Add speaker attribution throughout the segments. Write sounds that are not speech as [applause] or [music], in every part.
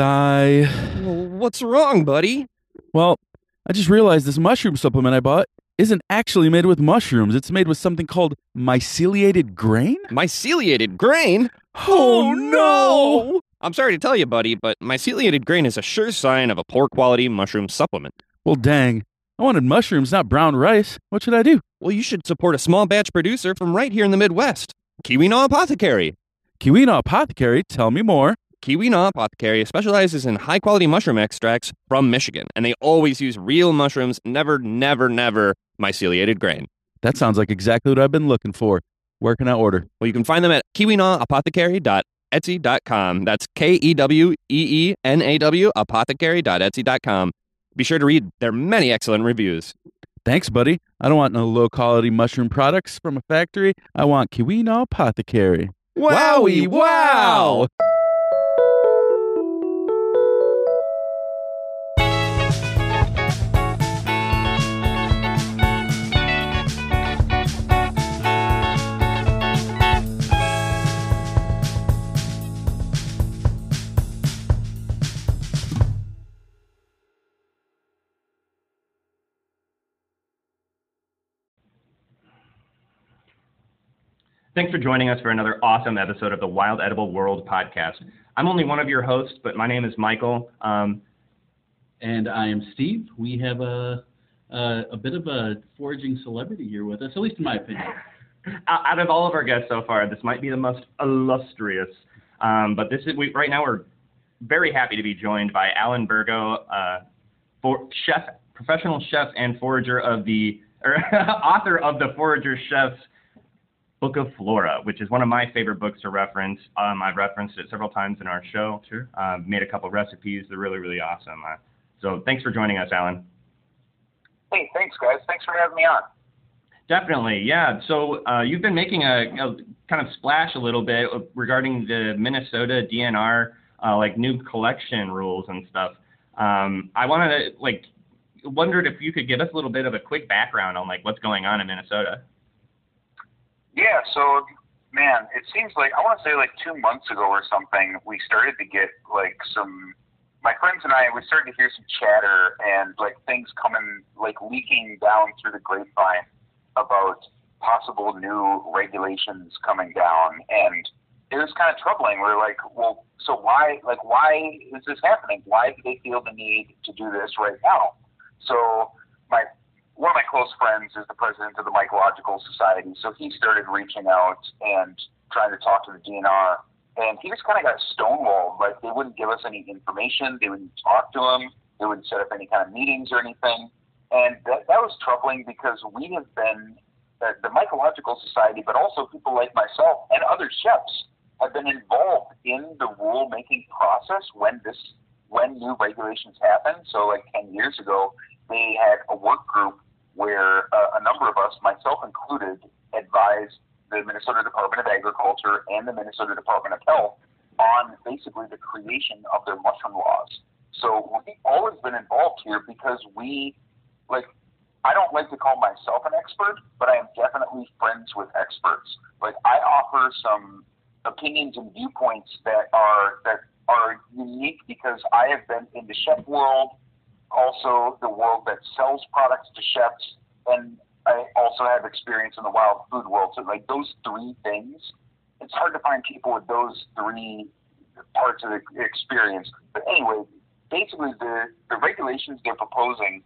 Speaker 1: Sigh.
Speaker 2: What's wrong, buddy?
Speaker 1: Well, I just realized this mushroom supplement I bought isn't actually made with mushrooms. It's made with something called myceliated grain.
Speaker 2: Myceliated grain?
Speaker 1: Oh, oh no!
Speaker 2: I'm sorry to tell you, buddy, but myceliated grain is a sure sign of a poor quality mushroom supplement.
Speaker 1: Well, dang. I wanted mushrooms, not brown rice. What should I do?
Speaker 2: Well, you should support a small batch producer from right here in the Midwest. Keweenaw Apothecary.
Speaker 1: Keweenaw Apothecary, tell me more.
Speaker 2: Keweenaw Apothecary specializes in high quality mushroom extracts from Michigan, and they always use real mushrooms, never, never, never myceliated grain.
Speaker 1: That sounds like exactly what I've been looking for. Where can I order?
Speaker 2: Well, you can find them at keweenawApothecary.etsy.com. That's K E W E E N A W apothecary.etsy.com. Be sure to read their many excellent reviews.
Speaker 1: Thanks, buddy. I don't want no low quality mushroom products from a factory. I want Keweenaw Apothecary.
Speaker 2: Wowie wow!
Speaker 3: Thanks for joining us for another awesome episode of the Wild Edible World podcast. I'm only one of your hosts, but my name is Michael. Um,
Speaker 4: And I am Steve. We have a, a a bit of a foraging celebrity here with us, at least in my opinion. [laughs]
Speaker 3: out of all of our guests so far, this might be the most illustrious. Um, but this is we, right now we're very happy to be joined by Alan Bergo, uh, for, chef, professional chef, and forager of the or [laughs] author of the Forager Chef's Book of Flora, which is one of my favorite books to reference. Um, I've referenced it several times in our show.
Speaker 4: Sure.
Speaker 3: Um, made a couple recipes. They're really, really awesome. Uh, so thanks for joining us, Alan.
Speaker 5: Hey, thanks, guys. Thanks for having me on.
Speaker 3: Definitely, yeah. So uh, you've been making a, a kind of splash a little bit regarding the Minnesota DNR uh, like new collection rules and stuff. Um, I wanted to like wondered if you could give us a little bit of a quick background on like what's going on in Minnesota.
Speaker 5: Yeah, so man, it seems like I want to say like two months ago or something, we started to get like some. My friends and I, we started to hear some chatter and like things coming, like leaking down through the grapevine about possible new regulations coming down, and it was kind of troubling. We are like, well, so why, like, why is this happening? Why do they feel the need to do this right now? So my one of my close friends is the president of the Mycological Society, so he started reaching out and trying to talk to the DNR, and he just kind of got stonewalled. Like they wouldn't give us any information, they wouldn't talk to him, they wouldn't set up any kind of meetings or anything, and that, that was troubling because we have been the, the Mycological Society, but also people like myself and other chefs have been involved in the rule making process when this when new regulations happen. So like ten years ago, they had a work group where uh, a number of us, myself included, advised the Minnesota Department of Agriculture and the Minnesota Department of Health on basically the creation of their mushroom laws. So we've always been involved here because we, like, I don't like to call myself an expert, but I am definitely friends with experts. Like, I offer some opinions and viewpoints that are that are unique because I have been in the chef world also the world that sells products to chefs, and I also have experience in the wild food world. So like those three things, it's hard to find people with those three parts of the experience. But anyway, basically the, the regulations they're proposing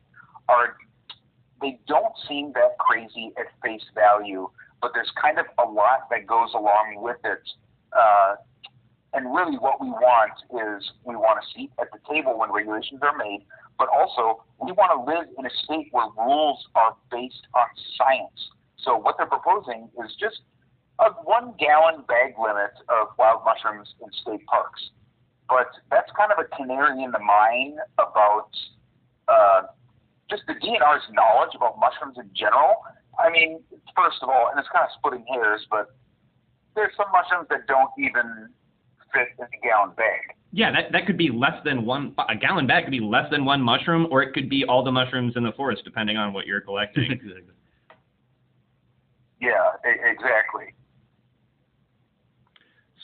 Speaker 5: are they don't seem that crazy at face value, but there's kind of a lot that goes along with it. Uh, and really, what we want is we want a seat at the table when regulations are made, but also we want to live in a state where rules are based on science. So what they're proposing is just a one gallon bag limit of wild mushrooms in state parks. But that's kind of a canary in the mine about uh, just the DNR's knowledge about mushrooms in general. I mean, first of all, and it's kind of splitting hairs, but there's some mushrooms that don't even fit in a gallon bag.
Speaker 3: Yeah, that, that could be less than one, a gallon bag could be less than one mushroom, or it could be all the mushrooms in the forest, depending on what you're collecting. [laughs]
Speaker 4: exactly.
Speaker 5: Yeah, exactly.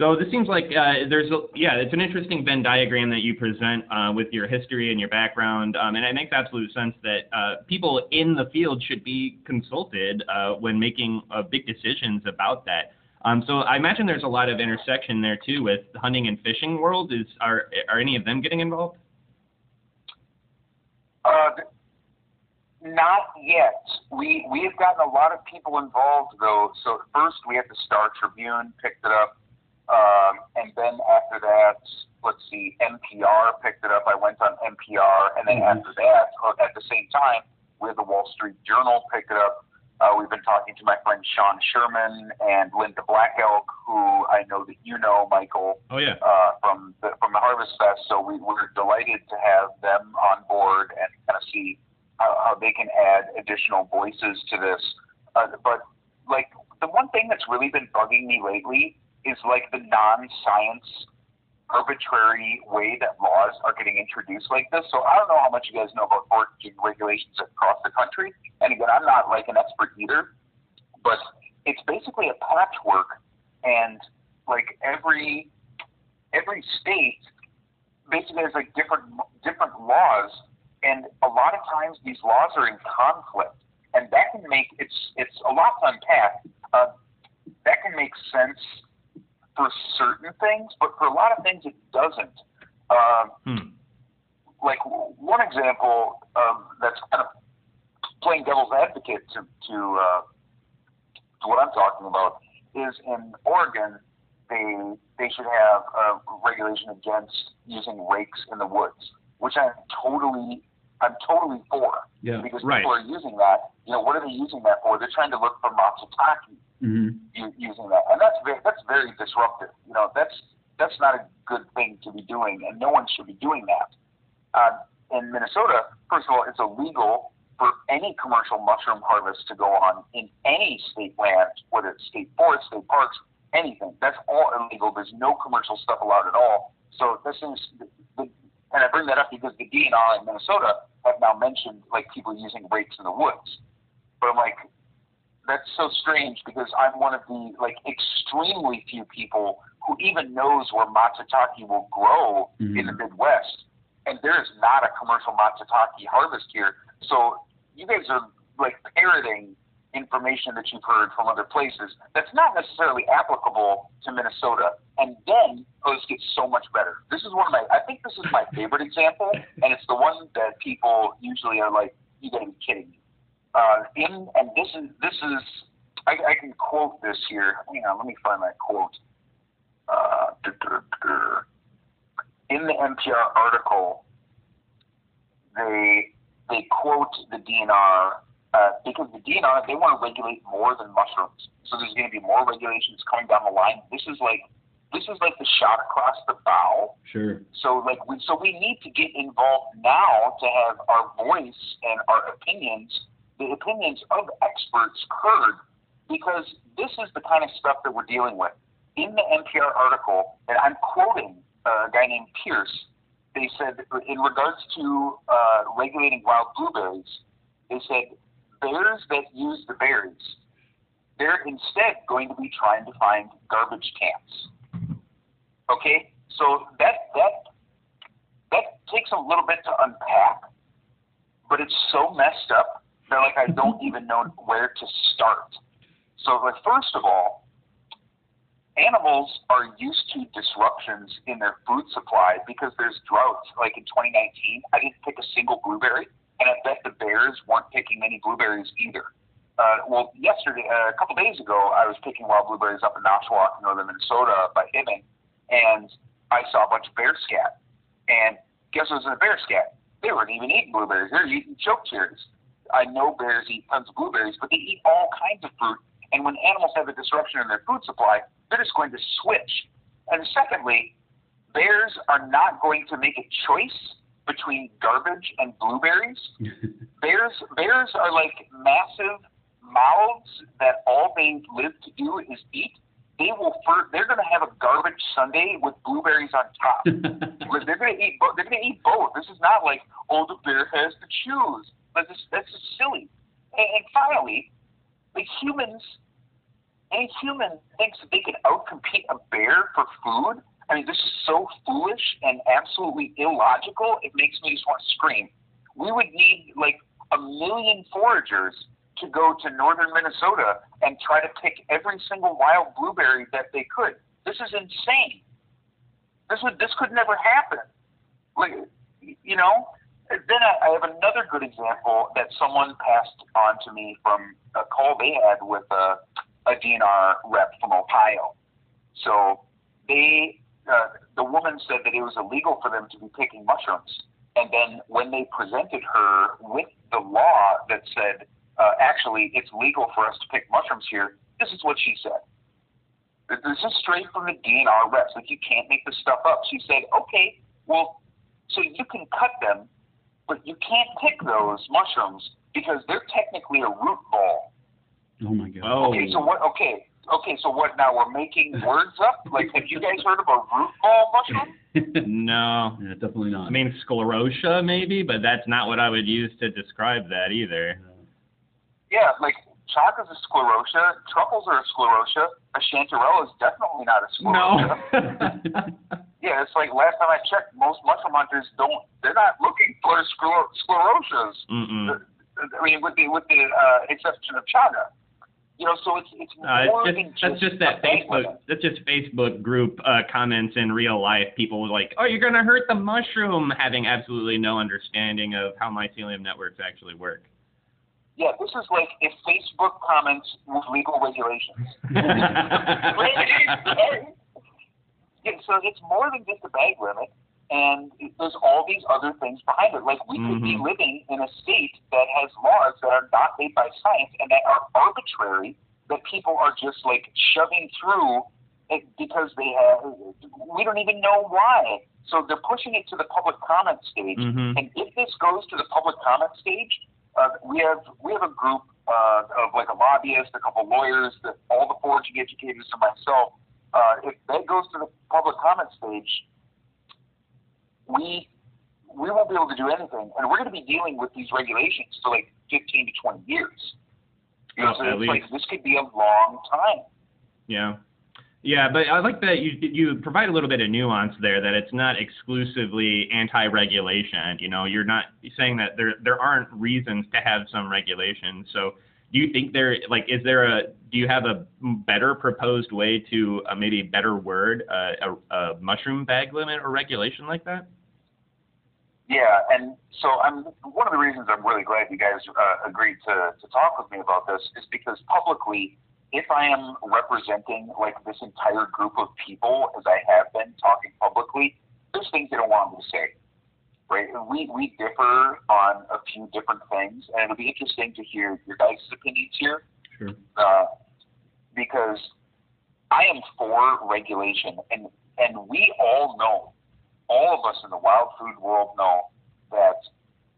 Speaker 6: So this seems like uh, there's a, yeah, it's an interesting Venn diagram that you present uh, with your history and your background, um, and it makes absolute sense that uh, people in the field should be consulted uh, when making uh, big decisions about that. Um, so I imagine there's a lot of intersection there too with the hunting and fishing world. Is are are any of them getting involved?
Speaker 5: Uh, not yet. We we have gotten a lot of people involved though. So first we had the Star Tribune picked it up, um, and then after that, let's see, NPR picked it up. I went on NPR, and then
Speaker 1: Mhm.
Speaker 5: after that, at the same time, we had the Wall Street Journal pick it up. Uh, we've been talking to my friend Sean Sherman and Linda Black Elk, who I know that you know, Michael
Speaker 6: Oh yeah.
Speaker 5: uh, from the from the Harvest Fest. So we, we're delighted to have them on board and kind of see how, how they can add additional voices to this. Uh, but like the one thing that's really been bugging me lately is like the non-science arbitrary way that laws are getting introduced like this. So I don't know how much you guys know about foraging regulations across the country. And again, I'm not like an expert either, but it's basically a patchwork. And like every every state basically has like different different laws. And a lot of times these laws are in conflict. And that can make it's it's a lot to unpack uh, that can make sense for certain things but for a lot of things it doesn't um,
Speaker 6: Hmm.
Speaker 5: like one example um, that's kind of playing devil's advocate to to, uh, to what I'm talking about is in Oregon they they should have a regulation against using rakes in the woods, which I'm totally I'm totally for
Speaker 1: Yeah.
Speaker 5: because
Speaker 6: Right.
Speaker 5: people are using that. You know, what are they using that for? They're trying to look for matsutake
Speaker 1: hmm
Speaker 5: using that, and that's very that's very disruptive. You know, that's that's not a good thing to be doing, and no one should be doing that. Uh, in Minnesota, first of all, it's illegal for any commercial mushroom harvest to go on in any state land, whether it's state forests, state parks, anything. That's all illegal. There's no commercial stuff allowed at all. So this is, and I bring that up because the DNR in Minnesota have now mentioned like people using rakes in the woods. But I'm like, that's so strange because I'm one of the like extremely few people who even knows where matsutake will grow mm-hmm. in the Midwest, and there is not a commercial matsutake harvest here. So you guys are like parroting information that you've heard from other places that's not necessarily applicable to Minnesota. And then this gets so much better. This is one of my I think this is my favorite example, and it's the one that people usually are like, you gotta be kidding me. Uh, in and this is this is I, I can quote this here. Hang on, let me find that quote. Uh, in the NPR article, they they quote the DNR uh, because the DNR they want to regulate more than mushrooms. So there's going to be more regulations coming down the line. This is like this is like the shot across the bow.
Speaker 1: Sure.
Speaker 5: So like we so we need to get involved now to have our voice and our opinions, the opinions of experts heard, because this is the kind of stuff that we're dealing with. In the NPR article, and I'm quoting a guy named Pierce, they said in regards to uh, regulating wild blueberries, they said bears that use the berries, they're instead going to be trying to find garbage cans. Okay, so that that that takes a little bit to unpack, but it's so messed up that like I don't [laughs] even know where to start. So like first of all, animals are used to disruptions in their food supply because there's droughts. Like in 2019, I didn't pick a single blueberry, and I bet the bears weren't picking many blueberries either. Uh, well, yesterday, uh, a couple days ago, I was picking wild blueberries up in Nashwauk, northern Minnesota, by Hibbing, and I saw a bunch of bear scat. And guess what was in the bear scat? They weren't even eating blueberries; they were eating choke cherries. I know bears eat tons of blueberries, but they eat all kinds of fruit. And when animals have a disruption in their food supply, they're just going to switch. And secondly, bears are not going to make a choice between garbage and blueberries. [laughs] Bears bears are like massive mouths that all they live to do is eat. They will fir- they're going to have a garbage sundae with blueberries on top. [laughs] They're going to eat both. They're going to eat both. This is not like oh the bear has to choose. That's just, that's just silly. And, and finally, like humans, any human thinks that they can outcompete a bear for food. I mean, this is so foolish and absolutely illogical. It makes me just want to scream. We would need like a million foragers to go to northern Minnesota and try to pick every single wild blueberry that they could. This is insane. This would this could never happen. Like, you know. Then I, I have another good example that someone passed on to me from a call they had with a, a DNR rep from Ohio. So they, uh, the woman said that it was illegal for them to be picking mushrooms. And then when they presented her with the law that said, uh, actually, it's legal for us to pick mushrooms here, this is what she said. This is straight from the DNR reps. Like, you can't make this stuff up. She said, okay, well, so you can cut them, but you can't pick those mushrooms because they're technically a root ball.
Speaker 1: Oh my god.
Speaker 3: Oh.
Speaker 5: Okay, so what? Okay, okay, so what? Now we're making [laughs] words up. Like, have you guys heard of a root ball mushroom? [laughs]
Speaker 3: No.
Speaker 1: yeah, definitely not.
Speaker 3: I mean, sclerotia maybe, but that's not what I would use to describe that either.
Speaker 5: Yeah, like chagas is a sclerotia, truffles are a sclerotia, a chanterelle is definitely not a sclerotia. [laughs] Yeah, it's like last time I checked, most mushroom hunters don't. They're not looking for scler- sclerosias.
Speaker 3: Mm-mm.
Speaker 5: I mean, with the with the uh, exception of chaga. You know, so it's it's
Speaker 3: Uh,
Speaker 5: more
Speaker 3: it's
Speaker 5: than
Speaker 3: just,
Speaker 5: just
Speaker 3: that's just that Facebook. That's just Facebook group uh, comments in real life. People were like, "Oh, you're gonna hurt the mushroom," having absolutely no understanding of how mycelium networks actually work.
Speaker 5: Yeah, this is like if Facebook comments with legal regulations. [laughs] yeah, so it's more than just a bag limit, and it- there's all these other things behind it. Like we could be
Speaker 3: Mhm.
Speaker 5: living in a state that has laws that are not made by science and that are arbitrary, that people are just like shoving through it because they have. We don't even know why. So they're pushing it to the public comment stage.
Speaker 3: Mhm.
Speaker 5: And if this goes to the public comment stage, uh, we have we have a group uh, of like a lobbyist, a couple lawyers, that all the foraging educators, and myself. Uh, if that goes to the public comment stage, we we won't be able to do anything, and we're going to be dealing with these regulations for like 15 to 20 years. You know,
Speaker 3: Oh,
Speaker 5: so
Speaker 3: at
Speaker 5: it's like
Speaker 3: least.
Speaker 5: this could be a long time.
Speaker 3: Yeah. Yeah, but I like that you you provide a little bit of nuance there that it's not exclusively anti-regulation. You know, you're not saying that there there aren't reasons to have some regulation. So, do you think there like is there a do you have a better proposed way to uh, maybe better word uh, a, a mushroom bag limit or regulation like that?
Speaker 5: Yeah, and so I'm one of the reasons I'm really glad you guys uh, agreed to to talk with me about this is because publicly, if I am representing like this entire group of people as I have been talking publicly, there's things they don't want me to say. Right? We we differ on a few different things, and it'll be interesting to hear your guys' opinions here
Speaker 1: Sure.
Speaker 5: uh, because I am for regulation, and and we all know, all of us in the wild food world know that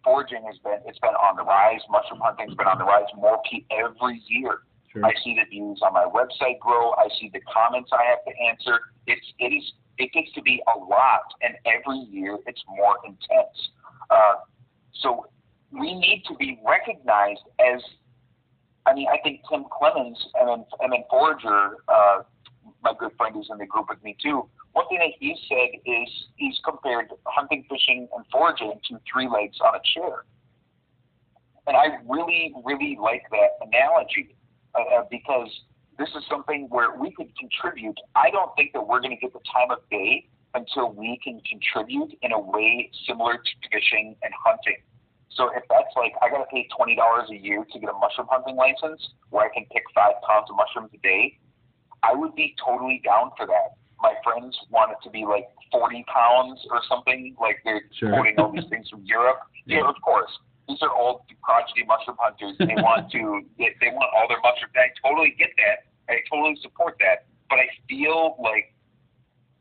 Speaker 5: foraging has been it's been on the rise. Mushroom hunting has been on the rise more every year.
Speaker 1: Sure.
Speaker 5: I see the views on my website grow. I see the comments I have to answer. It's it is it gets to be a lot, and every year it's more intense. Uh, so we need to be recognized as. I mean, I think Tim Clemens and then and then Forager, uh, my good friend who's in the group with me too. One thing that he said is he's compared hunting, fishing, and foraging to three legs on a chair. And I really, really like that analogy uh, uh, because this is something where we could contribute. I don't think that we're going to get the time of day until we can contribute in a way similar to fishing and hunting. So if that's like I got to pay twenty dollars a year to get a mushroom hunting license where I can pick five pounds of mushrooms a day, I would be totally down for that. My friends want it to be like forty pounds or something. Like they're
Speaker 1: Sure.
Speaker 5: quoting all these things from Europe. [laughs] Yeah, of course. These are old crotchety mushroom hunters. They want to. They, they want all their mushrooms. I totally get that. I totally support that. But I feel like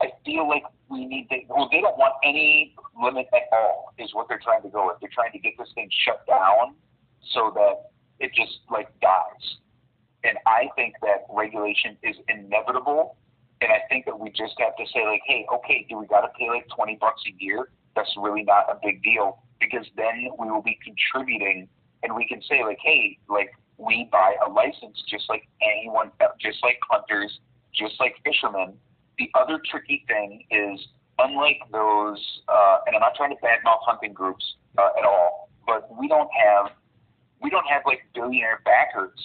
Speaker 5: I feel like we need to. Well, they don't want any limit at all. Is what they're trying to go with. They're trying to get this thing shut down so that it just like dies. And I think that regulation is inevitable. And I think that we just have to say like, hey, okay, do we got to pay like twenty bucks a year? That's really not a big deal because then we will be contributing and we can say like, hey, like we buy a license just like anyone, just like hunters, just like fishermen. The other tricky thing is, unlike those, uh, and I'm not trying to badmouth hunting groups uh, at all, but we don't have we don't have like billionaire backers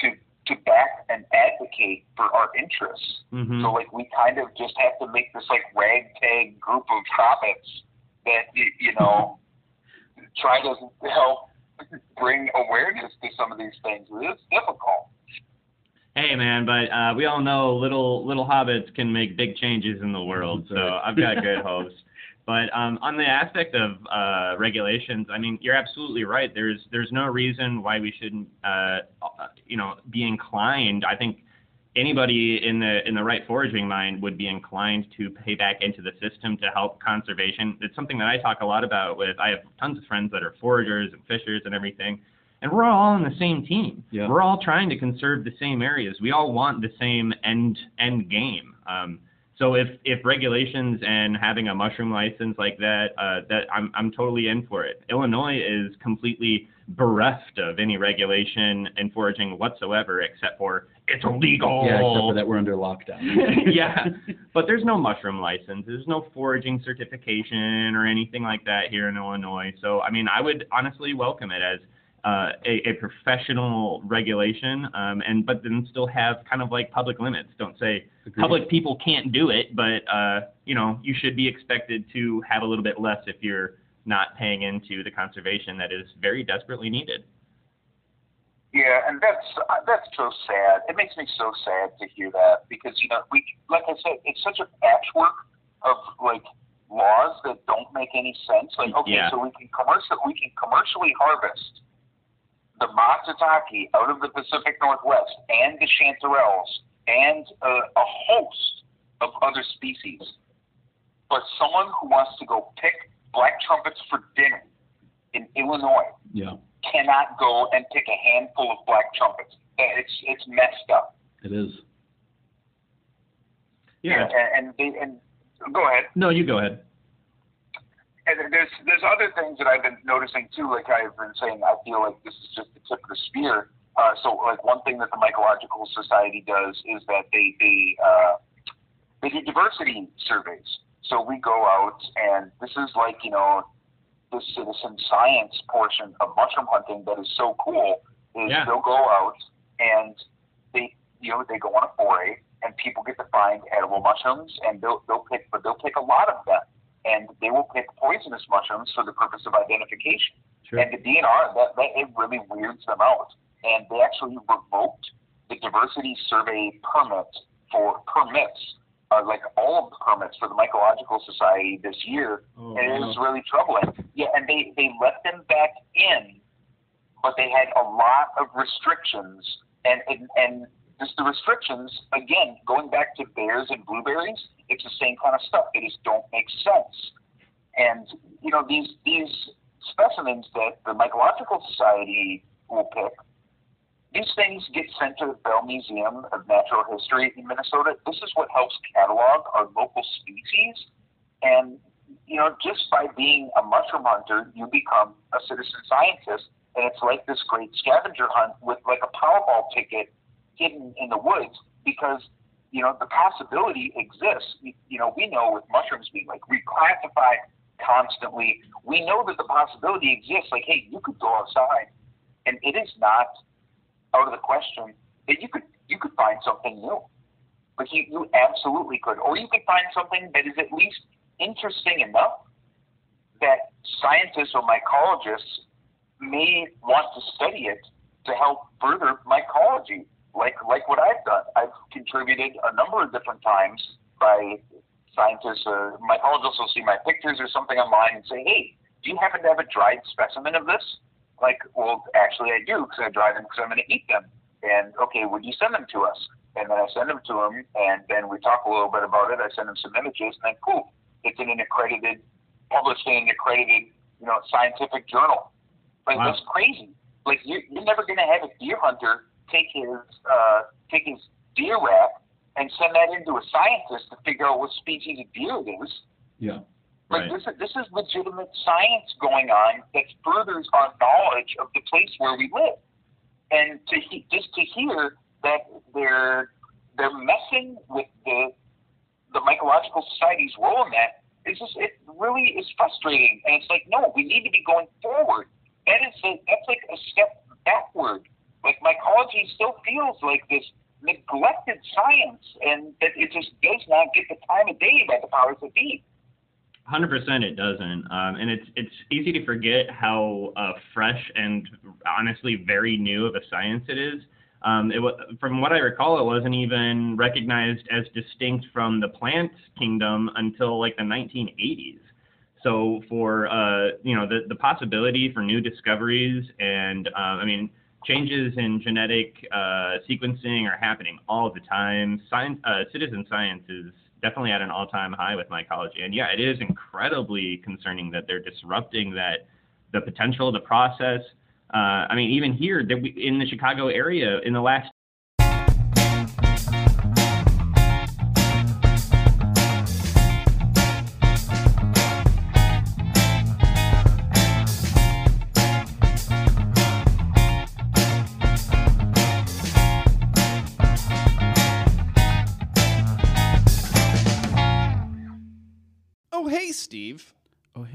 Speaker 5: to to back and advocate for our interests.
Speaker 3: Mhm.
Speaker 5: So like we kind of just have to make this like ragtag group of hobbits that you, you know [laughs] try to help bring awareness to some of these things. It's difficult.
Speaker 3: Hey man, but uh, we all know little little hobbits can make big changes in the world, so I've got good [laughs] hopes. But um, on the aspect of uh, regulations, I mean, you're absolutely right. There's there's no reason why we shouldn't, uh, uh, you know, be inclined. I think anybody in the in the right foraging mind would be inclined to pay back into the system to help conservation. It's something that I talk a lot about with. I have tons of friends that are foragers and fishers and everything, and we're all on the same team.
Speaker 1: Yeah.
Speaker 3: We're all trying to conserve the same areas. We all want the same end end game. Um, so if if regulations and having a mushroom license like that, uh, that I'm I'm totally in for it. Illinois is completely bereft of any regulation and foraging whatsoever, except for it's illegal.
Speaker 1: Yeah, except for that we're under lockdown. [laughs]
Speaker 3: yeah, but there's no mushroom license. There's no foraging certification or anything like that here in Illinois. So I mean, I would honestly welcome it as uh, a, a professional regulation, um, and but then still have kind of like public limits. Don't say
Speaker 1: Agreed.
Speaker 3: public people can't do it, but uh, you know you should be expected to have a little bit less if you're not paying into the conservation that is very desperately needed.
Speaker 5: Yeah, and that's that's so sad. It makes me so sad to hear that because you know we, like I said, it's such a patchwork of like laws that don't make any sense. Like okay,
Speaker 3: Yeah.
Speaker 5: so we can commercial we can commercially harvest the matsutake out of the Pacific Northwest and the chanterelles and uh, a host of other species, but someone who wants to go pick black trumpets for dinner in Illinois
Speaker 1: Yeah,
Speaker 5: cannot go and pick a handful of black trumpets. It's it's messed up.
Speaker 1: it is.
Speaker 3: Yeah.
Speaker 5: And and, they, and go ahead.
Speaker 3: No, you go ahead.
Speaker 5: And there's there's other things that I've been noticing too. Like I've been saying, I feel like this is just the tip of the spear. Uh, so like one thing that the Mycological Society does is that they they uh, they do diversity surveys. So we go out and this is like you know the citizen science portion of mushroom hunting that is so cool is
Speaker 3: Yeah.
Speaker 5: they'll go out and they you know they go on a foray and people get to find edible mushrooms and they'll they'll pick but they'll pick a lot of them and they will pick poisonous mushrooms for the purpose of identification.
Speaker 1: Sure.
Speaker 5: And the DNR that, that it really weirds them out and they actually revoked the diversity survey permit for permits uh, like all of the permits for the Mycological Society this year
Speaker 1: Oh,
Speaker 5: and it was really troubling. Yeah, and they they let them back in, but they had a lot of restrictions, and and, and just the restrictions again going back to bears and blueberries. It's the same kind of stuff. They just don't make sense. And you know these these specimens that the Mycological Society will pick. These things get sent to the Bell Museum of Natural History in Minnesota. This is what helps catalog our local species. And you know, just by being a mushroom hunter, you become a citizen scientist, and it's like this great scavenger hunt with like a Powerball ticket hidden in the woods because you know the possibility exists. You, know, we know with mushrooms being like reclassified constantly, we know that the possibility exists. Like, hey, you could go outside, and it is not out of the question that you could you could find something new. Like you, you absolutely could, or you could find something that is at least interesting enough that scientists or mycologists may want to study it to help further mycology, like like what I've done. I've contributed a number of different times by scientists or mycologists will see my pictures or something online and say, "Hey, do you happen to have a dried specimen of this?" Like, well, actually, I do because I dry them because I'm going to eat them. And okay, would you send them to us? And then I send them to them, and then we talk a little bit about it. I send them some images, and then cool, it's in an accredited, published in an accredited, you know, scientific journal. Like
Speaker 3: Wow.
Speaker 5: that's crazy. Like you, you're never going to have a deer hunter take his uh, take his deer rack and send that into a scientist to figure out what species of deer it is.
Speaker 1: Yeah.
Speaker 5: Like
Speaker 3: Right.
Speaker 5: this is this is legitimate science going on that furthers our knowledge of the place where we live. and to he, just to hear that they're they're messing with the the mycological society's role in that is just it really is frustrating. And it's like, no, we need to be going forward. That is a, that's like a step backward. Like mycology still feels like this neglected science, and that it just does not get the time of day by the powers that be.
Speaker 3: Hundred percent, it doesn't, um, and it's it's easy to forget how uh, fresh and honestly very new of a science it is. Um, it from what I recall, it wasn't even recognized as distinct from the plant kingdom until like the 1980s. So for uh, you know the the possibility for new discoveries and uh, I mean changes in genetic uh, sequencing are happening all the time. Science, uh, citizen science is definitely at an all-time high with mycology, and yeah, it is incredibly concerning that they're disrupting that the potential, the process. Uh, I mean, even here in the Chicago area, in the last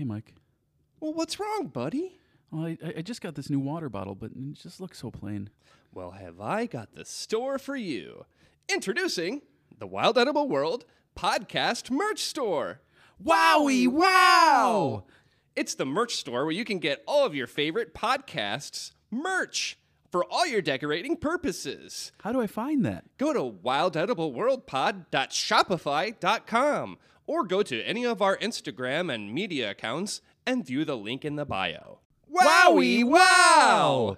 Speaker 7: Mike.
Speaker 2: Well, what's wrong, buddy?
Speaker 7: Well, I, I just got this new water bottle, but it just looks so plain.
Speaker 2: Well, have I got the store for you? Introducing the Wild Edible World Podcast Merch Store.
Speaker 7: Wowie wow!
Speaker 2: It's the merch store where you can get all of your favorite podcasts merch for all your decorating purposes.
Speaker 7: How do I find that?
Speaker 2: Go to wildedibleworldpod.shopify.com or go to any of our Instagram and media accounts and view the link in the bio.
Speaker 7: Wowie wow!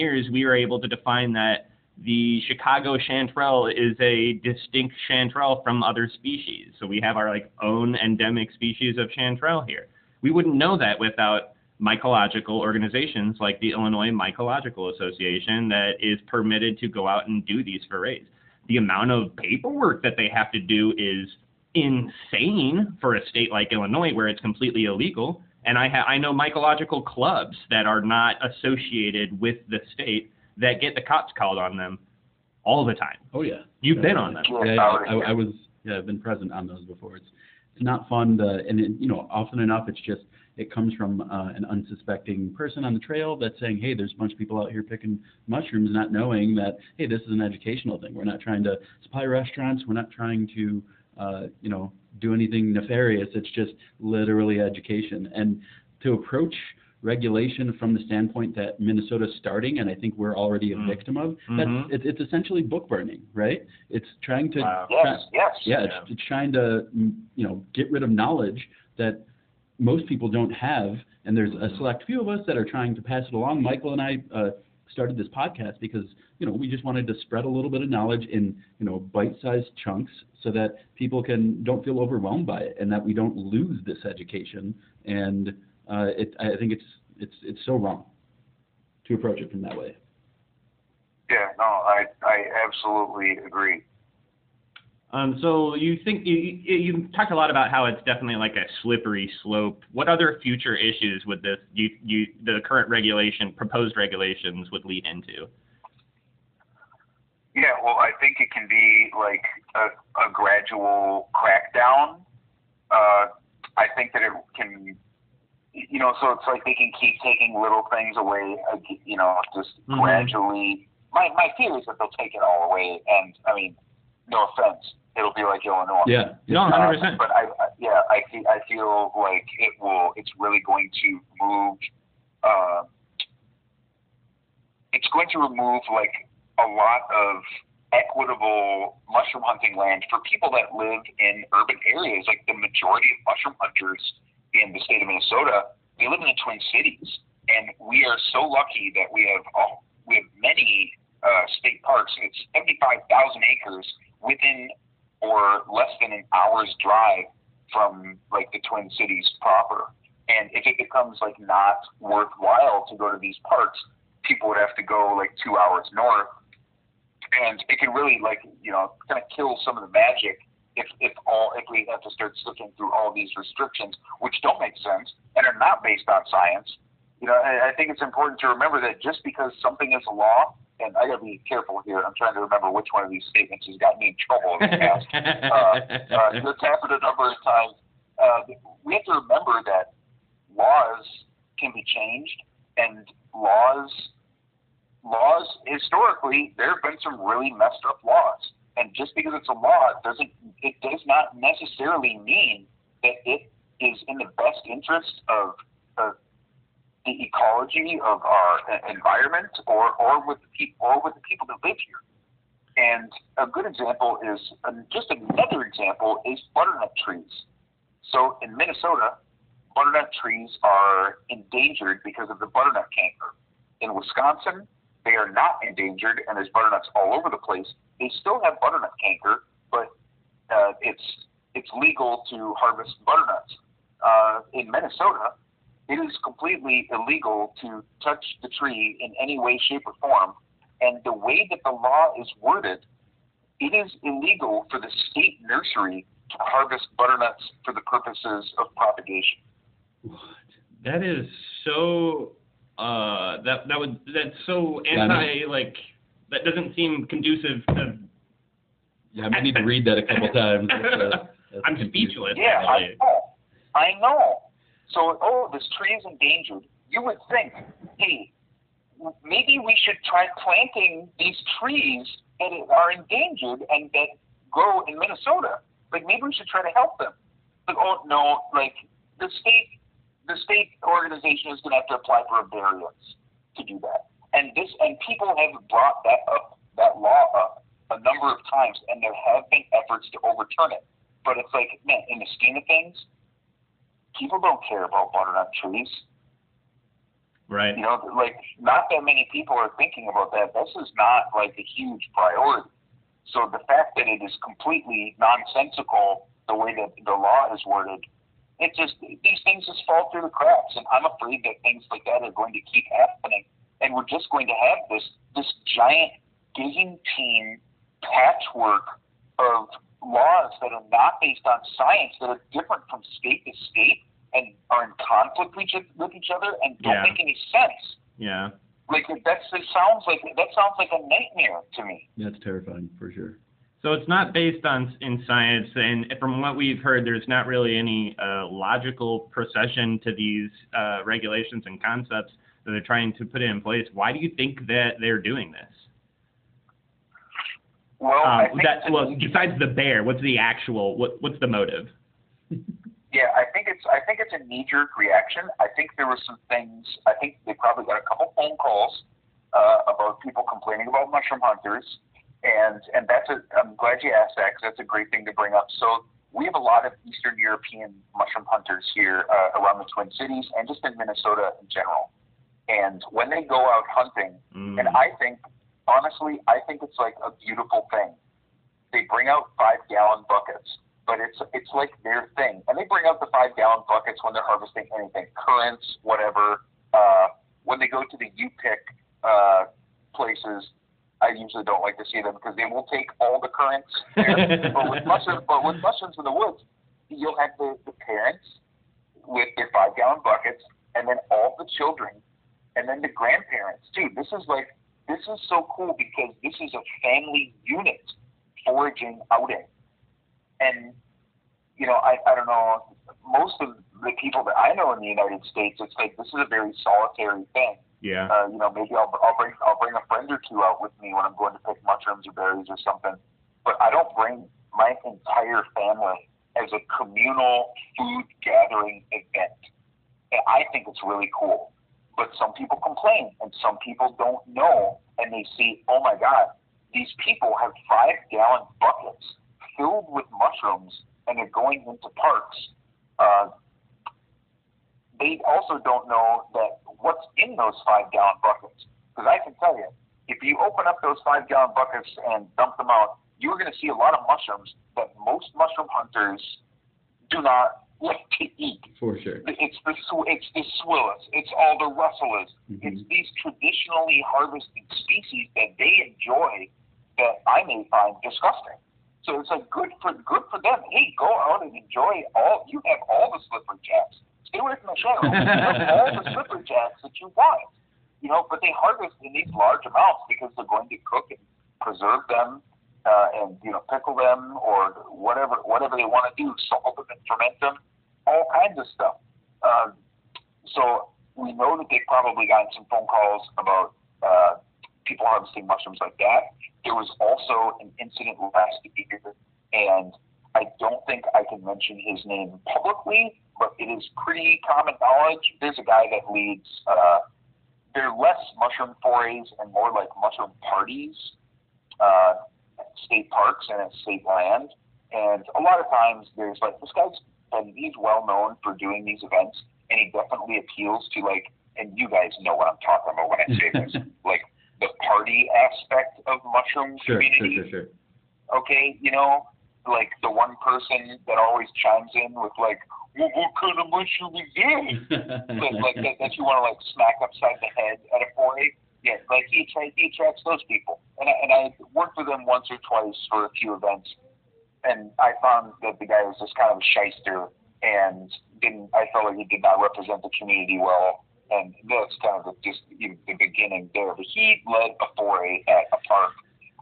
Speaker 3: Years, we were able to define that the Chicago chanterelle is a distinct chanterelle from other species. So we have our like own endemic species of chanterelle here. We wouldn't know that without mycological organizations like the Illinois Mycological Association that is permitted to go out and do these forays. The amount of paperwork that they have to do is insane for a state like Illinois where it's completely illegal. And I, ha- I know mycological clubs that are not associated with the state that get the cops called on them all the time.
Speaker 1: Oh yeah,
Speaker 3: you've
Speaker 1: yeah,
Speaker 3: been on them.
Speaker 1: Yeah, yeah I, I, was. Yeah, I've been present on those before. It's it's not fun to, and it, you know, often enough, it's just it comes from uh, an unsuspecting person on the trail that's saying, hey, there's a bunch of people out here picking mushrooms, not knowing that, hey, this is an educational thing. We're not trying to supply restaurants. We're not trying to, uh, you know, do anything nefarious. It's just literally education. And to approach regulation from the standpoint that Minnesota's starting, and I think we're already a mm. victim of, mm-hmm. it's, it's essentially book burning, right? It's trying to,
Speaker 5: wow. yes, yes.
Speaker 1: yeah, it's, it's trying to, you know, get rid of knowledge that most people don't have, and there's a mm-hmm. select few of us that are trying to pass it along. Michael and I uh, started this podcast because you know we just wanted to spread a little bit of knowledge in you know bite-sized chunks so that people can don't feel overwhelmed by it and that we don't lose this education and uh, it, I think it's it's it's so wrong to approach it from that way.
Speaker 5: Yeah, no, I I absolutely agree.
Speaker 3: Um, so you think you you talked a lot about how it's definitely like a slippery slope. What other future issues would this you you the current regulation proposed regulations would lead into?
Speaker 5: Yeah, well, I think it can be like a, a gradual crackdown. Uh, I think that it can, you know, so it's like they can keep taking little things away, you know, just mm-hmm. gradually. My my fear is that they'll take it all away, and I mean, no offense, it'll be like Illinois.
Speaker 1: Yeah,
Speaker 3: no, hundred percent.
Speaker 5: But I, I, yeah, I feel, I feel like it will. It's really going to move. Uh, it's going to remove like a lot of equitable mushroom hunting land for people that live in urban areas. Like the majority of mushroom hunters in the state of Minnesota, they live in the Twin Cities, and we are so lucky that we have all, we have many uh, state parks. It's 75,000 acres within or less than an hour's drive from like the Twin Cities proper. And if it becomes like not worthwhile to go to these parks, people would have to go like two hours north, and it can really like you know kind of kill some of the magic if if all if we have to start slipping through all these restrictions, which don't make sense and are not based on science. You know, I, I think it's important to remember that just because something is a law, and I gotta be careful here. I'm trying to remember which one of these statements has got me in trouble in the [laughs] past. uh, uh, it's happened a number of times. Uh, we have to remember that laws can be changed, and laws laws historically there have been some really messed up laws, and just because it's a law doesn't it does not necessarily mean that it is in the best interest of, of the ecology of our environment or or with the people or with the people that live here. And a good example is um, just another example is butternut trees. So in Minnesota, butternut trees are endangered because of the butternut canker. In Wisconsin, they are not endangered, and there's butternuts all over the place. They still have butternut canker, but uh, it's it's legal to harvest butternuts. Uh, in Minnesota, it is completely illegal to touch the tree in any way, shape, or form. And the way that the law is worded, it is illegal for the state nursery to harvest butternuts for the purposes of propagation.
Speaker 1: What?
Speaker 3: That is so. Uh, that that would that's so
Speaker 1: Yeah, I know.
Speaker 3: anti like that doesn't seem conducive to.
Speaker 1: Yeah, I might need to read that a couple [laughs] times. That's, uh, that's
Speaker 3: I'm
Speaker 1: confusing.
Speaker 3: speechless.
Speaker 5: Yeah, I
Speaker 3: actually.
Speaker 5: know. I know. So, oh, this tree is endangered. You would think, hey, maybe we should try planting these trees that are endangered and that grow in Minnesota. Like maybe we should try to help them. Like, oh no, like the state, the state organization is going to have to apply for a variance to do that. And this, and people have brought that up, that law up a number of times, and there have been efforts to overturn it. But it's like, man, in the scheme of things, people don't care about butternut trees.
Speaker 3: Right.
Speaker 5: You know, like not that many people are thinking about that. This is not like a huge priority. So the fact that it is completely nonsensical the way that the law is worded, it just these things just fall through the cracks, and I'm afraid that things like that are going to keep happening, and we're just going to have this this giant Byzantine patchwork of laws that are not based on science, that are different from state to state, and are in conflict with each, with each other, and don't
Speaker 3: Yeah.
Speaker 5: make any sense.
Speaker 3: Yeah.
Speaker 5: Like that's it sounds like that sounds like a nightmare to me.
Speaker 1: That's terrifying for sure.
Speaker 3: So it's not based on in science, and from what we've heard, there's not really any uh, logical procession to these uh, regulations and concepts that they're trying to put in place. Why do you think that they're doing this?
Speaker 5: Well,
Speaker 3: Um, that, well, besides the bear, what's the actual? What what's the motive? [laughs]
Speaker 5: Yeah, I think it's I think it's a knee jerk reaction. I think there were some things. I think they probably got a couple phone calls uh, about people complaining about mushroom hunters, and and that's a. I'm glad you asked that because that's a great thing to bring up. So we have a lot of Eastern European mushroom hunters here uh, around the Twin Cities and just in Minnesota in general. And when they go out hunting,
Speaker 3: Mm.
Speaker 5: and I think honestly, I think it's like a beautiful thing. They bring out five gallon buckets, but it's it's like their thing. And they bring out the five gallon buckets when they're harvesting anything, currants, whatever. Uh, when they go to the U pick uh, places, I usually don't like to see them because they will take all the currants. [laughs] But with mushrooms, but with mushrooms in the woods, you'll have the, the parents with their five gallon buckets, and then all the children, and then the grandparents. Dude, this is like this is so cool because this is a family unit foraging outing. And you know, I, I don't know, most of the people that I know in the United States, it's like this is a very solitary thing.
Speaker 3: Yeah.
Speaker 5: Uh, you know, maybe I'll, I'll bring I'll bring a friend or two out with me when I'm going to pick mushrooms or berries or something. But I don't bring my entire family as a communal food gathering event. And I think it's really cool. But some people complain, and some people don't know, and they see, oh my God, these people have five gallon buckets filled with mushrooms, and they're going into parks. Uh, they also don't know that what's in those five gallon buckets. Because I can tell you, if you open up those five gallon buckets and dump them out, you're going to see a lot of mushrooms that most mushroom hunters do not like to eat.
Speaker 1: For sure.
Speaker 5: It's the it's the suillus, it's all the russulas,
Speaker 1: Mhm.
Speaker 5: it's these traditionally harvested species that they enjoy that I may find disgusting. So it's like good for good for them. Hey, go out and enjoy all. You have all the slippery jacks. Stay away from the shadow. [laughs] All the slippery jacks that you want. You know, but they harvest in these large amounts because they're going to cook and preserve them, uh, and you know, pickle them or whatever whatever they want to do, salt them and ferment them, all kinds of stuff. Um, so we know that they've probably gotten some phone calls about uh, people harvesting mushrooms like that. There was also an incident last year, and I don't think I can mention his name publicly, but it is pretty common knowledge. There's a guy that leads. Uh, they're less mushroom forays and more like mushroom parties, uh, state parks and at state land. And a lot of times there's like this guy's been he's well known for doing these events, and he definitely appeals to like. And you guys know what I'm talking about when I say this, [laughs] like the party aspect of mushroom
Speaker 1: Sure, sure,
Speaker 5: community
Speaker 1: sure, sure.
Speaker 5: okay, you know, like the one person that always chimes in with like, well, what kind of mushroom is that? [laughs] like, like that, that you want to like smack upside the head at a foray. Yeah, like he attracts he attracts those people, and I, and I worked with him once or twice for a few events, and I found that the guy was just kind of a shyster, and didn't I felt like he did not represent the community well, and that's kind of the, just the the beginning there. But he led a foray at a park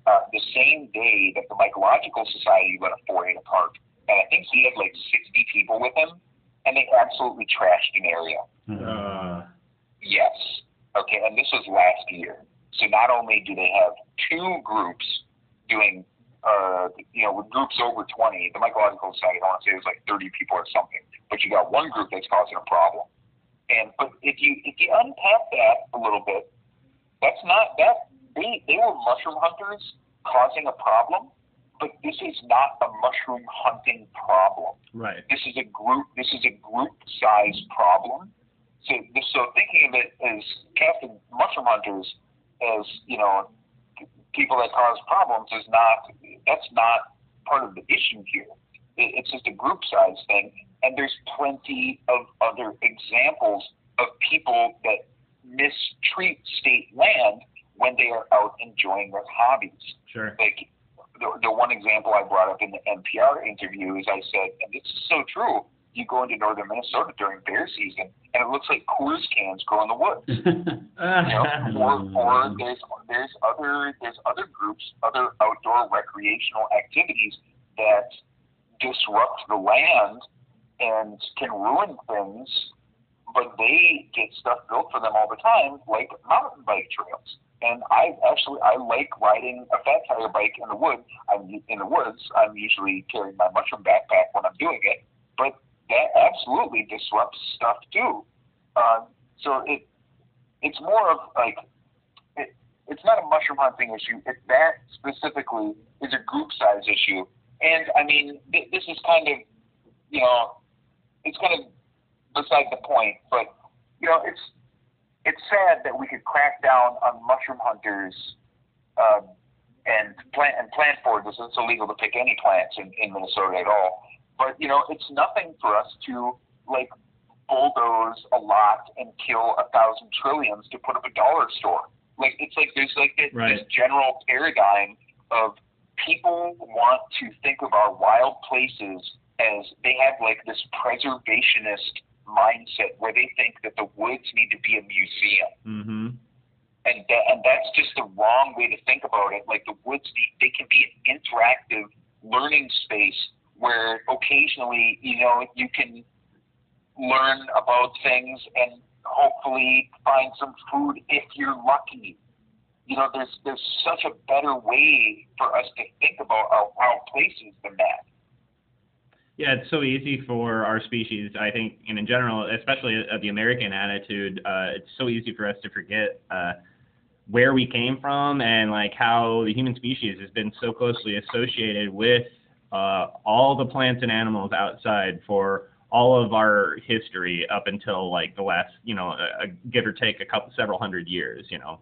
Speaker 5: uh, the same day that the Mycological Society led a foray at a park, and I think he had like 60 people with him, and they absolutely trashed an area.
Speaker 3: Uh,
Speaker 5: Yes. Okay, and this was last year. So not only do they have two groups doing, uh, you know, with groups over 20, the Mycological Society, I want to say it was like 30 people or something, but you got one group that's causing a problem. And but if you if you unpack that a little bit, that's not that they they were mushroom hunters causing a problem, but this is not a mushroom hunting problem
Speaker 3: right.
Speaker 5: this is a group this is a group size problem. So so thinking of it as casting mushroom hunters as you know people that cause problems is not that's not part of the issue here. It, it's just a group size thing, and there's plenty of other examples of people that mistreat state land when they are out enjoying their hobbies
Speaker 3: Sure.
Speaker 5: like the, the one example I brought up in the NPR interview is I said, and this is so true. You go into northern Minnesota during bear season, and it looks like Coors cans grow in the woods. [laughs] You know, or or there's there's other there's other groups, other outdoor recreational activities that disrupt the land and can ruin things, but they get stuff built for them all the time, like mountain bike trails. And I actually I like riding a fat tire bike in the wood. I'm in the woods. I'm usually carrying my mushroom backpack when I'm doing it, but that absolutely disrupts stuff too. Um, so it it's more of like it, it's not a mushroom hunting issue. It, that specifically is a group size issue. And I mean, th- this is kind of you know it's kind of beside the point, but you know it's it's sad that we could crack down on mushroom hunters um, and plant and plant foragers. It's illegal to pick any plants in, in Minnesota at all. But you know, it's nothing for us to like bulldoze a lot and kill a thousand trilliums to put up a dollar store. Like it's like there's like this,
Speaker 3: Right.
Speaker 5: this general paradigm of people want to think of our wild places as they have like this preservationist mindset where they think that the woods need to be a museum
Speaker 3: Mm-hmm.
Speaker 5: and that, and that's just the wrong way to think about it. Like the woods, need, they can be an interactive learning space where occasionally, you know, you can learn about things and hopefully find some food if you're lucky. You know, there's there's such a better way for us to think about our wild places than that.
Speaker 3: Yeah, it's so easy for our species, I think, and in general, especially uh, the American attitude, uh, it's so easy for us to forget uh, where we came from and like how the human species has been so closely associated with uh, all the plants and animals outside for all of our history up until like the last, you know, uh, give or take a couple, several hundred years, you know.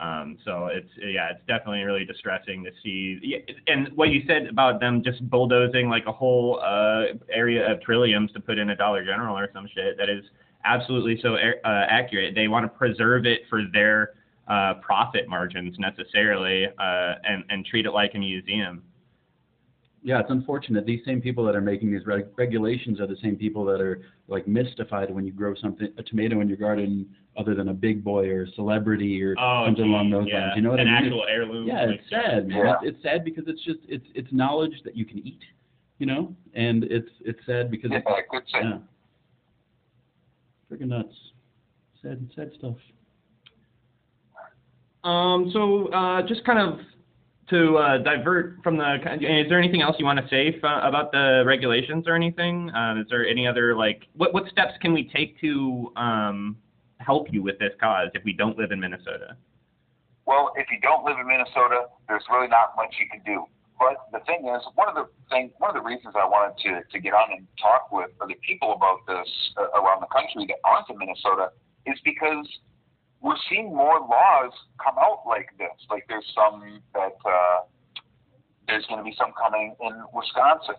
Speaker 3: Um, so it's yeah, it's definitely really distressing to see. And what you said about them just bulldozing like a whole uh, area of trilliums to put in a Dollar General or some shit that is absolutely so uh, accurate. They want to preserve it for their uh, profit margins necessarily uh, and and treat it like a museum.
Speaker 1: Yeah, it's unfortunate. These same people that are making these reg- regulations are the same people that are like mystified when you grow something a tomato in your garden other than a big boy or a celebrity or
Speaker 3: Oh,
Speaker 1: something along those
Speaker 3: yeah.
Speaker 1: lines. You know what
Speaker 3: An
Speaker 1: I mean?
Speaker 3: An actual heirloom.
Speaker 1: yeah,
Speaker 3: like-
Speaker 1: it's sad, man.
Speaker 5: Yeah.
Speaker 1: It's, it's sad because it's just it's it's knowledge that you can eat, you know, and it's it's sad because
Speaker 5: Yeah,
Speaker 1: it's,
Speaker 5: good say.
Speaker 1: yeah, freaking nuts. Sad sad stuff.
Speaker 3: Um, so uh, just kind of to uh, divert from the, is there anything else you want to say f- about the regulations or anything? Um, is there any other like, what what steps can we take to um, help you with this cause if we don't live in Minnesota?
Speaker 5: Well, if you don't live in Minnesota, there's really not much you can do. But the thing is, one of the thing, one of the reasons I wanted to, to get on and talk with other people about this uh, around the country that aren't in Minnesota is because we're seeing more laws come out like this. Like there's some that uh, there's going to be some coming in Wisconsin,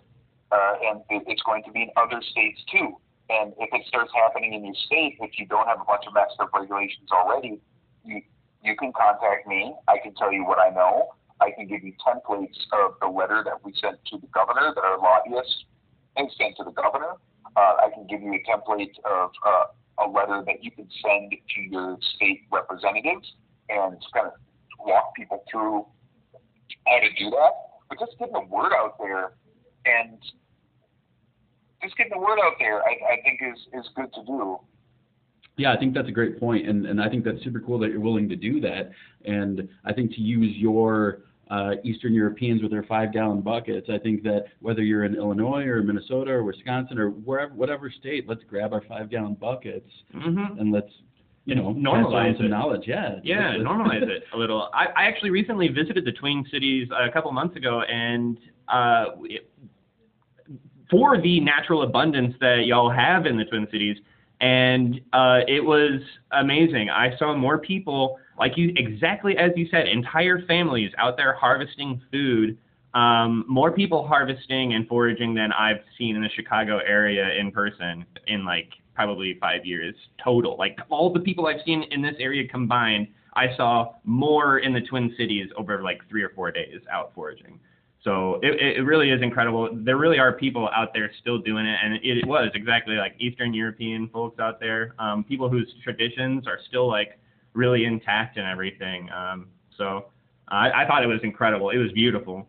Speaker 5: uh, and it, it's going to be in other states too. And if it starts happening in your state, if you don't have a bunch of messed up regulations already, you you can contact me. I can tell you what I know. I can give you templates of the letter that we sent to the governor that our lobbyists have sent to the governor. Uh, I can give you a template of uh, a letter that you can send to your state representatives and kind of walk people through how to do that. But just getting the word out there and just getting the word out there, I, I think is, is good to do.
Speaker 1: Yeah, I think that's a great point, and and I think that's super cool that you're willing to do that. And I think to use your uh, Eastern Europeans with their five-gallon buckets, I think that whether you're in Illinois or Minnesota or Wisconsin or wherever, whatever state, let's grab our five-gallon buckets
Speaker 3: Mm-hmm.
Speaker 1: and let's, you know,
Speaker 3: Normalize
Speaker 1: some
Speaker 3: it.
Speaker 1: knowledge. Yeah.
Speaker 3: Yeah,
Speaker 1: Let's-
Speaker 3: normalize [laughs] it a little. I, I actually recently visited the Twin Cities a couple months ago, and uh, it- for the natural abundance that y'all have in the Twin Cities, and uh, it was amazing. I saw more people, like you, exactly as you said, entire families out there harvesting food. Um, more people harvesting and foraging than I've seen in the Chicago area in person in like probably five years total. Like all the people I've seen in this area combined, I saw more in the Twin Cities over like three or four days out foraging. So it, it really is incredible. There really are people out there still doing it, and it was exactly like Eastern European folks out there, um, people whose traditions are still like really intact and everything. Um, so I, I thought it was incredible. It was beautiful.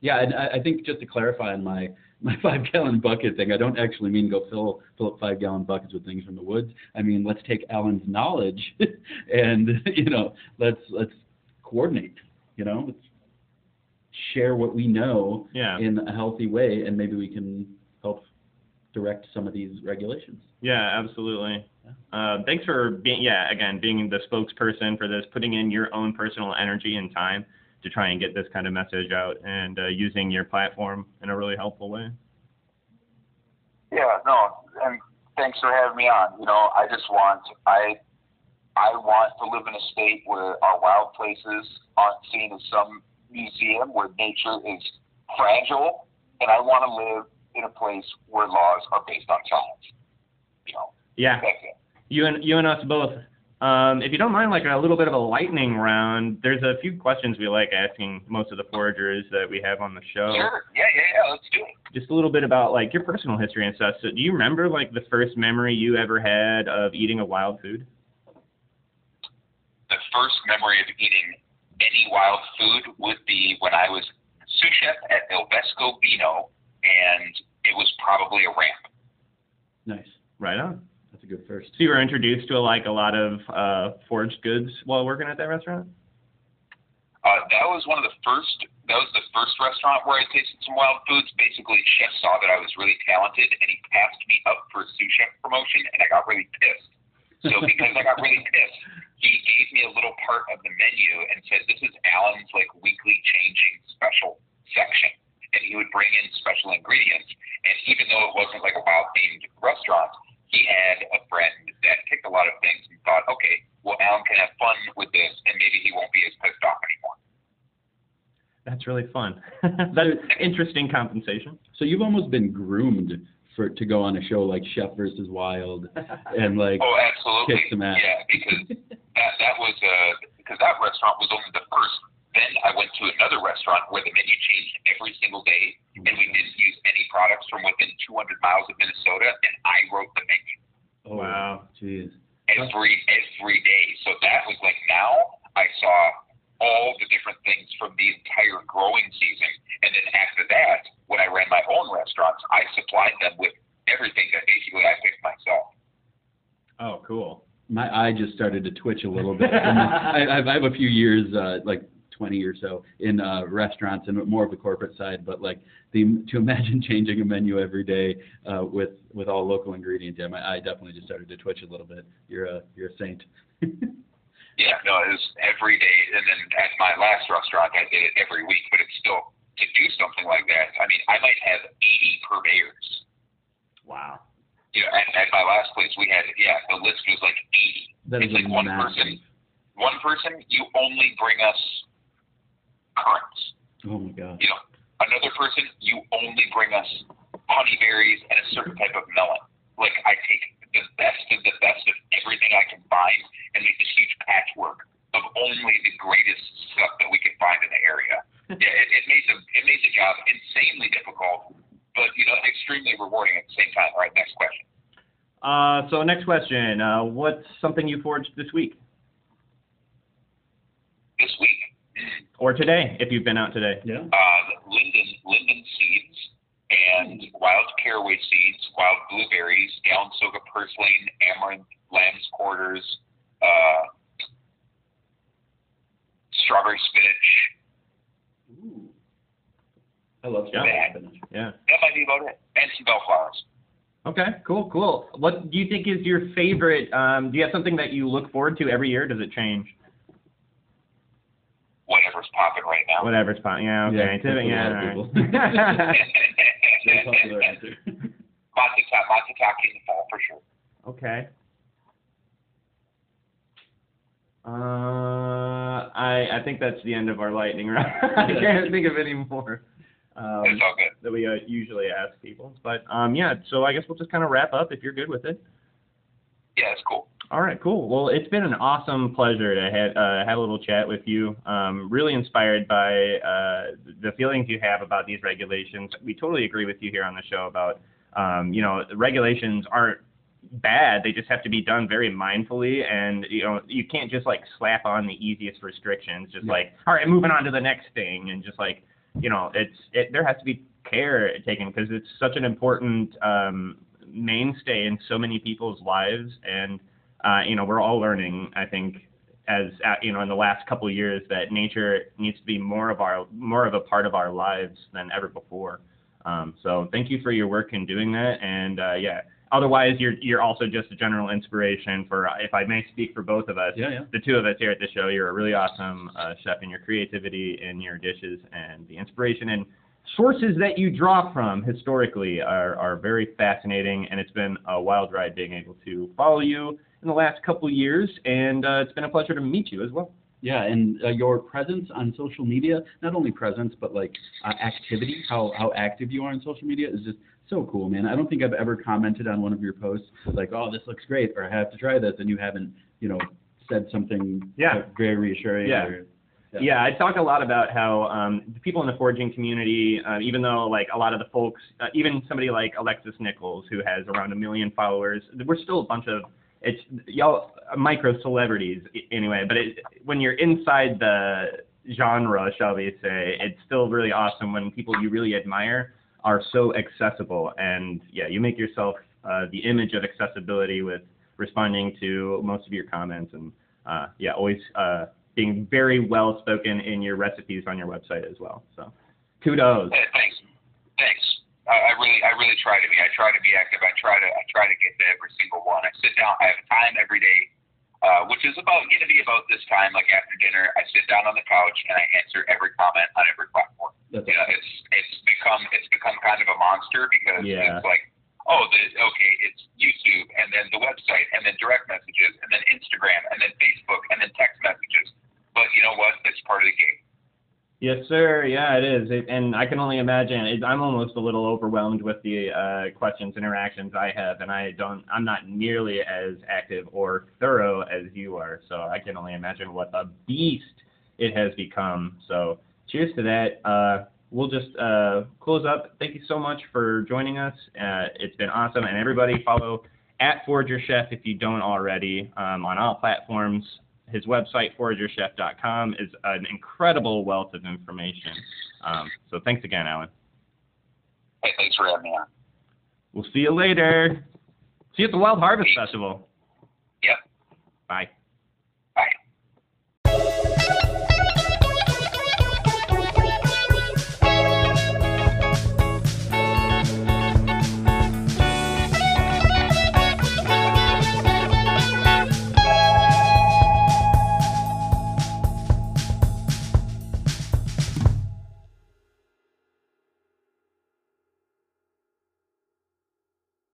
Speaker 1: Yeah, and I, I think just to clarify on my [laughs] my five gallon bucket thing, I don't actually mean go fill fill up five gallon buckets with things from the woods. I mean let's take Alan's knowledge [laughs] and [laughs] you know let's let's coordinate. You know, let's share what we know
Speaker 3: Yeah.
Speaker 1: in a healthy way, and maybe we can help direct some of these regulations.
Speaker 3: Yeah, absolutely. Uh, thanks for being, yeah, again, being the spokesperson for this, putting in your own personal energy and time to try and get this kind of message out and uh, using your platform in a really helpful way.
Speaker 5: Yeah, no, and thanks for having me on. You know, I just want I I want to live in a state where our wild places aren't seen as some museum where nature is fragile, and I want to live in a place where laws are based on science. You know,
Speaker 3: Yeah, you and you and us both. Um, if you don't mind, like a little bit of a lightning round, there's a few questions we like asking most of the foragers that we have on the show.
Speaker 5: Sure. Yeah, yeah, yeah. Let's do it.
Speaker 3: Just a little bit about like your personal history and stuff. So, do you remember like the first memory you ever had of eating a wild food?
Speaker 5: the first memory of eating any wild food would be when I was sous chef at Il Vescovino, and it was probably a ramp.
Speaker 1: Nice.
Speaker 3: Right on.
Speaker 1: That's a good first.
Speaker 3: So you were introduced to like a lot of uh, foraged goods while working at that restaurant.
Speaker 5: Uh, that was one of the first. That was the first restaurant where I tasted some wild foods. Basically, chef saw that I was really talented, and he passed me up for a sous chef promotion, and I got really pissed. So because I got really [laughs] pissed, he gave me a little part of the menu and said, "This is Alan's like weekly changing special section," and he would bring in special ingredients. And even though it wasn't like a wild themed restaurant, he had a friend that picked a lot of things and thought, "Okay, well, Alan can have fun with this, and maybe he won't be as pissed off anymore.
Speaker 3: That's really fun. [laughs] That's interesting compensation.
Speaker 1: So you've almost been groomed for to go on a show like Chef versus Wild [laughs] and like
Speaker 5: Oh, absolutely.
Speaker 1: kick some ass.
Speaker 5: Yeah, because that that was uh because that restaurant was only the first. Then I went to another restaurant where the menu changed every single day, and we didn't use any products from within 200 miles of Minnesota, and I wrote the menu
Speaker 1: Oh,
Speaker 3: Wow.
Speaker 1: Jeez.
Speaker 5: every every day. So that was like now I saw all the different things from the entire growing season, and then after that, when I ran my own restaurants, I supplied them with everything that basically I picked myself.
Speaker 3: Oh, cool.
Speaker 1: My eye just started to twitch a little bit. And [laughs] I, I've- I have a few years, uh, like 20 or so, in uh, restaurants and more of the corporate side. But like the to imagine [laughs] changing a menu every day uh, with with all local ingredients, yeah, my eye definitely just started to twitch a little bit. You're a you're a saint. [laughs]
Speaker 5: Yeah, no, it was every day, and then at my last restaurant, I did it every week. But it's still to do something like that. I mean, I might have 80 purveyors.
Speaker 3: Wow.
Speaker 5: You know, at, at my last place, we had yeah, the list was like 80.
Speaker 1: That
Speaker 5: it's like one
Speaker 1: massive.
Speaker 5: person. One person, you only bring us currants.
Speaker 1: Oh my god.
Speaker 5: You know, another person, you only bring us honeyberries and a certain type of melon. Like I take the best of the best of everything I can find and make this huge patchwork of only the greatest stuff that we can find in the area. [laughs] yeah, it, it made the it made the job insanely difficult, but you know, extremely rewarding at the same time. All right, next question.
Speaker 3: Uh, so next question. Uh, what's something you forged this week
Speaker 5: This week,
Speaker 3: or today, if you've been out today?
Speaker 1: Yeah.
Speaker 5: uh, linden linden seeds and wild caraway seeds, wild blueberries, Galinsoga purslane, amaranth, lamb's quarters, uh, strawberry spinach.
Speaker 1: Ooh. I love
Speaker 3: Yeah.
Speaker 1: strawberry.
Speaker 3: Yeah.
Speaker 5: That might be about it. And some bellflowers.
Speaker 3: Okay. Cool. Cool. What do you think is your favorite? Um, do you have something that you look forward to every year? Does it change?
Speaker 5: Whatever's popping right now.
Speaker 3: Whatever's fine. Yeah. Okay.
Speaker 1: Yeah,
Speaker 3: Typ-
Speaker 1: that's
Speaker 3: yeah.
Speaker 1: a of
Speaker 3: all right.
Speaker 1: Very popular answer.
Speaker 5: Matata, matatake in the fall for sure.
Speaker 3: Okay. Uh, I I think that's the end of our lightning round. [laughs] I can't think of any more um,
Speaker 5: It's all good.
Speaker 3: that we uh, usually ask people. But um, yeah, so I guess we'll just kind of wrap up if you're good with it.
Speaker 5: Yeah, it's cool.
Speaker 3: All right, cool. Well, it's been an awesome pleasure to have, uh, have a little chat with you. Um, really inspired by uh, the feelings you have about these regulations. We totally agree with you here on the show about, um, you know, regulations aren't bad. They just have to be done very mindfully, and you know, you can't just like slap on the easiest restrictions. Just
Speaker 1: Yeah.
Speaker 3: like, all right, moving on to the next thing, and just like, you know, it's it, there has to be care taken because it's such an important um, mainstay in so many people's lives. And uh, you know we're all learning i think as uh, you know in the last couple of years that nature needs to be more of our more of a part of our lives than ever before. Um, so thank you for your work in doing that. And uh, yeah otherwise you're you're also just a general inspiration for if i may speak for both of us
Speaker 1: Yeah, yeah.
Speaker 3: the two of us here at the show you're a really awesome uh, chef in your creativity in your dishes and the inspiration and sources that you draw from historically are, are very fascinating, and it's been a wild ride being able to follow you in the last couple of years, and uh, it's been a pleasure to meet you as well.
Speaker 1: Yeah, and uh, your presence on social media, not only presence, but like uh, activity, how, how active you are on social media is just so cool, man. I don't think I've ever commented on one of your posts like, oh, this looks great, or I have to try this, and you haven't, you know, said something
Speaker 3: Yeah.
Speaker 1: very reassuring.
Speaker 3: Yeah.
Speaker 1: Or, Yeah.
Speaker 3: Yeah, I talk a lot about how um, the people in the foraging community, uh, even though like a lot of the folks, uh, even somebody like Alexis Nikole, who has around a million followers, we're still a bunch of it's y'all micro celebrities anyway. But it, when you're inside the genre, shall we say, it's still really awesome when people you really admire are so accessible. And yeah, you make yourself uh, the image of accessibility with responding to most of your comments and uh, yeah, always uh, being very well spoken in your recipes on your website as well. So kudos.
Speaker 5: Thanks. Thanks. I, I really, I really try to be. I try to be active. I try to, I try to get to every single one. I sit down. I have time every day, uh, which is about going to be about this time, like after dinner. I sit down on the couch and I answer every comment on every platform.
Speaker 1: That's
Speaker 5: You know, it's it's become it's become kind of a monster because
Speaker 3: Yeah.
Speaker 5: it's like, oh, the, okay, it's YouTube and then the website, and then direct messages, and then Instagram, and then Facebook, and then text messages. But you know what? It's part of the game.
Speaker 3: Yes, sir. Yeah, it is. It, and I can only imagine. It, I'm almost a little overwhelmed with the uh, questions, interactions I have, and I don't. I'm not nearly as active or thorough as you are. So I can only imagine what a beast it has become. So cheers to that. Uh, we'll just uh, close up. Thank you so much for joining us. Uh, it's been awesome, and everybody follow at Forager Chef if you don't already um, on all platforms. His website, foragerchef.com, is an incredible wealth of information. Um, so thanks again, Alan.
Speaker 5: Hey, thanks for having me on.
Speaker 3: We'll see you later. See you at the Wild Harvest Festival.
Speaker 5: Yep.
Speaker 3: Bye.